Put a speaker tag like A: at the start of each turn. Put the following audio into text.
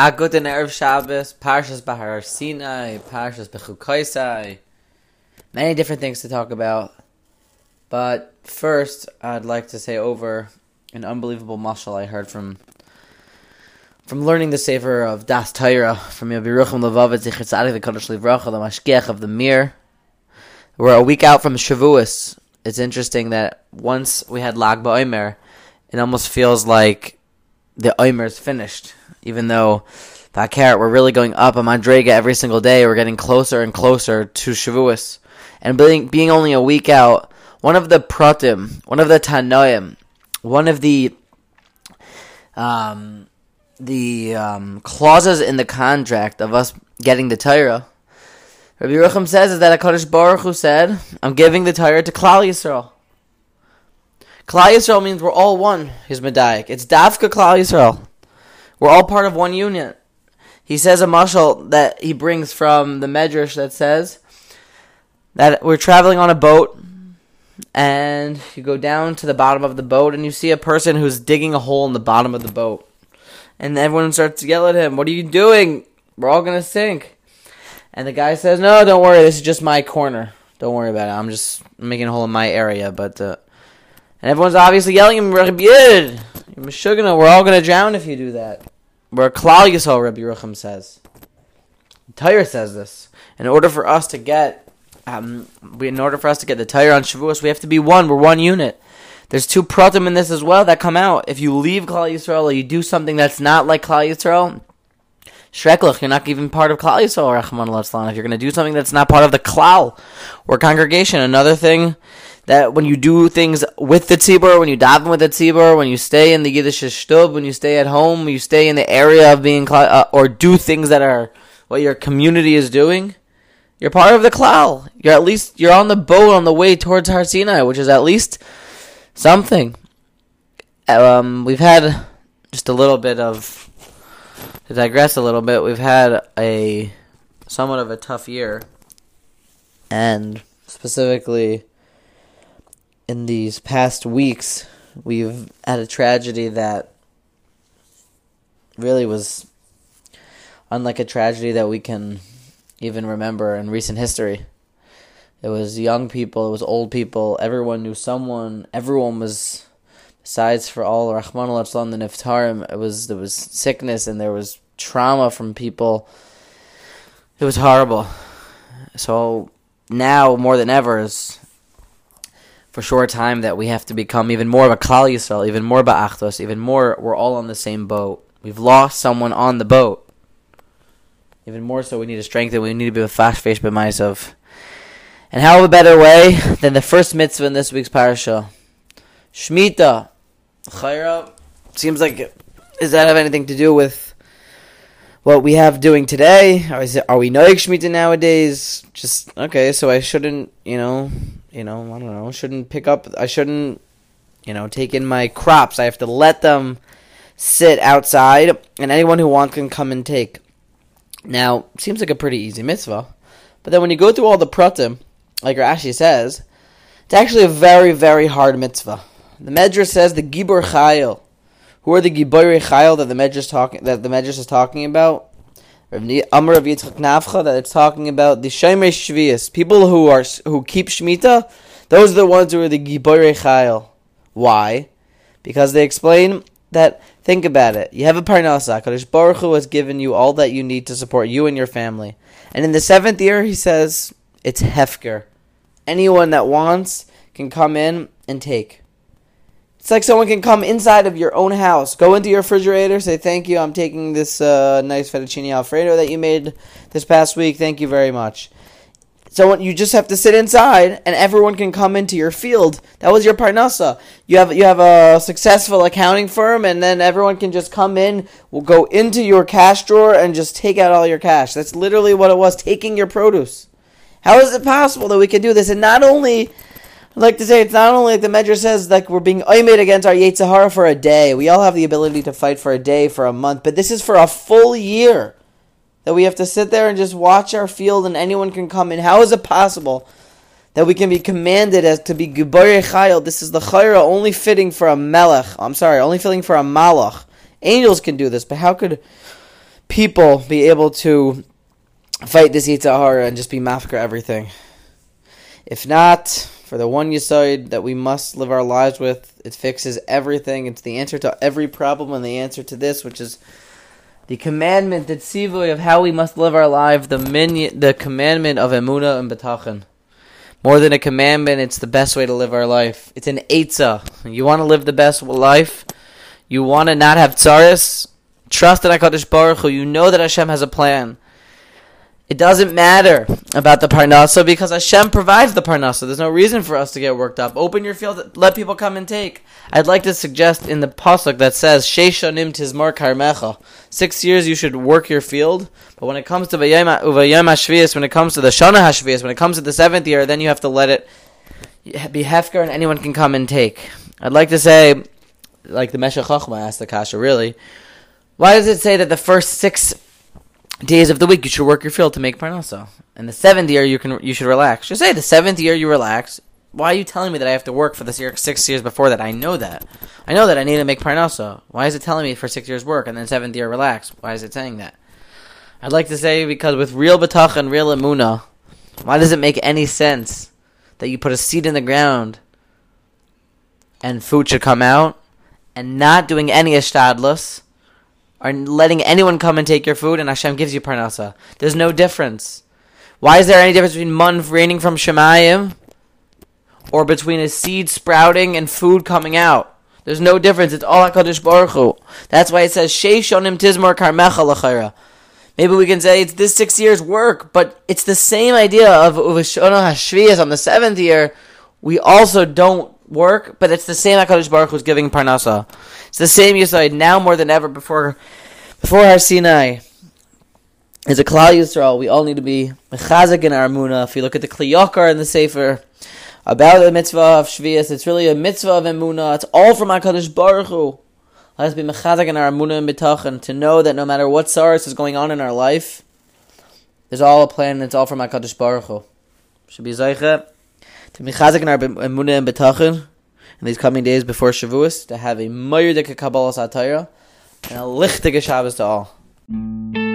A: A good in Erev Shabbos, Parshas Behar Sinai, Parshas Bechukaisai. Many different things to talk about. But first, I'd like to say over an unbelievable mashal I heard from from learning the Sefer of Das Torah from Rabbi Rucham Levovitz, Tzadik, the Kodesh Livracha, the Mashgiach of the Mir. We're a week out from Shavuos. It's interesting that once we had Lag BaOmer, it almost feels like the Omer is finished even though Bakar, we're really going up on Madrega every single day. We're getting closer and closer to Shavuos. And being, being only a week out, one of the pratim, one of the tanoim, one of the um, the um, clauses in the contract of us getting the Torah, Rabbi Yerucham says is that a Hakadosh Baruch Hu said, "I'm giving the Torah to Klal Yisrael." Klal Yisrael means we're all one. His medayik. It's Dafka Klal Yisrael. We're all part of one unit. He says a mashal that he brings from the Medrash that says that we're traveling on a boat and you go down to the bottom of the boat and you see a person who's digging a hole in the bottom of the boat. And everyone starts to yell at him, What are you doing? We're all going to sink. And the guy says, No, don't worry, this is just my corner. Don't worry about it. I'm just making a hole in my area. But uh, And everyone's obviously yelling him, Meshugana, we're all going to drown if you do that. Where Klal Yisrael, Rabbi Yerucham says. Tyre says this. In order for us to get, um, we, in order for us to get the Tyre on Shavuos, we have to be one. We're one unit. There's two pratim in this as well that come out. If you leave Klal Yisrael or you do something that's not like Klal Yisrael, Shreklach, you're not even part of Klal Yisrael, Rahman If you're going to do something that's not part of the Klal or congregation, another thing that when you do things with the tzibur, when you daven with the tzibur, when you stay in the Yiddish shtub, when you stay at home, you stay in the area of being uh, or do things that are what your community is doing, you're part of the klal. You're at least you're on the boat on the way towards Har Sinai, which is at least something. Um, we've had just a little bit of to digress a little bit. We've had a somewhat of a tough year, and specifically in these past weeks, we've had a tragedy that really was unlike a tragedy that we can even remember in recent history. It was young people, it was old people, everyone knew someone, everyone was besides for all Rahman the Niftarim, it was there was sickness and there was trauma from people. It was horrible. So now more than ever is for short time that we have to become even more of a Klal Yisrael, even more Ba'achtos, even more we're all on the same boat. We've lost someone on the boat. Even more so, we need to strengthen. We need to be a fast face b'maisav. And how a better way than the first mitzvah in this week's parasha? Shmita. Chayra. Seems like, does that have anything to do with what we have doing today? Or is it, are we knowing Shmita nowadays? Just, okay, so I shouldn't, you know, you know, I don't know, shouldn't pick up, I shouldn't, you know, take in my crops. I have to let them sit outside, and anyone who wants can come and take. Now, seems like a pretty easy mitzvah, but then when you go through all the pratim, like Rashi says, it's actually a very, very hard mitzvah. The Medrash says the Gibor Chayil. Who are the Gibor Chayil that the Medrash talking that the Medrash is talking about? Amr of Yitzchak Nafcha that it's talking about the Shomer Shvius, people who are who keep shmita. Those are the ones who are the Giborei Chayil. Why? Because they explain that. Think about it. You have a parnasa. Kadosh Baruch Hu has given you all that you need to support you and your family. And in the seventh year, he says it's hefker. Anyone that wants can come in and take. It's like someone can come inside of your own house, go into your refrigerator, say, Thank you, I'm taking this uh, nice fettuccine alfredo that you made this past week. Thank you very much. So you just have to sit inside, and everyone can come into your field. That was your parnasa. You have you have a successful accounting firm, and then everyone can just come in, will go into your cash drawer, and just take out all your cash. That's literally what it was, taking your produce. How is it possible that we can do this? And not only I'd like to say it's not only like the Medrash says like we're being oimed against our Yetzirah for a day. We all have the ability to fight for a day, for a month, but this is for a full year that we have to sit there and just watch our field and anyone can come in. How is it possible that we can be commanded as to be Chayil? This is the Chayra only fitting for a Melech. I'm sorry, only fitting for a Malach. Angels can do this, but how could people be able to fight this Yetzer Hara and just be mafker everything. If not, for the one Yisoid that we must live our lives with, it fixes everything. It's the answer to every problem and the answer to this, which is the commandment, the tzivoy of how we must live our life, the min, the commandment of emuna and bitachon. More than a commandment, it's the best way to live our life. It's an eitzah. You want to live the best life. You want to not have tsaris. Trust in Hakadosh Baruch Hu. You know that Hashem has a plan. It doesn't matter about the parnasa because Hashem provides the parnasa. There's no reason for us to get worked up. Open your field, let people come and take. I'd like to suggest in the pasuk that says Sheishanim Tizmar Karmecha. Six years you should work your field, but when it comes to Vayam Hashvias, when it comes to the Shana Hashvias, when it comes to the seventh year, then you have to let it be hefker and anyone can come and take. I'd like to say, like the Meshech asked the Kasha, really, why does it say that the first six days of the week you should work your field to make parnasa. And the seventh year you can you should relax. Just say the seventh year you relax. Why are you telling me that I have to work for year six years before that? I know that. I know that I need to make parnasa. Why is it telling me for six years work and then seventh year relax? Why is it saying that? I'd like to say because with real betach and real emuna, why does it make any sense that you put a seed in the ground and food should come out and not doing any ishtadlus? Are letting anyone come and take your food, and Hashem gives you parnasa. There's no difference. Why is there any difference between mun raining from Shemayim or between a seed sprouting and food coming out? There's no difference. It's all Hakadosh Baruch Hu. That's why it says Sheishonim Tizmor Karmecha Lachayra. Maybe we can say it's this six years work, but it's the same idea of Uvashona Hashviyas on the seventh year. We also don't work, but it's the same Hakadosh Baruch who's giving parnasa. It's the same Yisrael now more than ever before before Har Sinai. As a Klal Yisrael, we all need to be mechazik in our Emunah. If you look at the Kli Yakar in the Sefer about the mitzvah of Shvias, it's really a mitzvah of Emunah. It's all from Hakadosh Baruch Hu. Let us be mechazik in our Emunah and Bitachon to know that no matter what sorrows is going on in our life, there's all a plan and it's all from Hakadosh Baruch Hu. Should be Zaycha to be chazik in our emunah and bitachon in these coming days before Shavuos to have a mayr Kabbalas Torah and a lichtige Shabbos to all.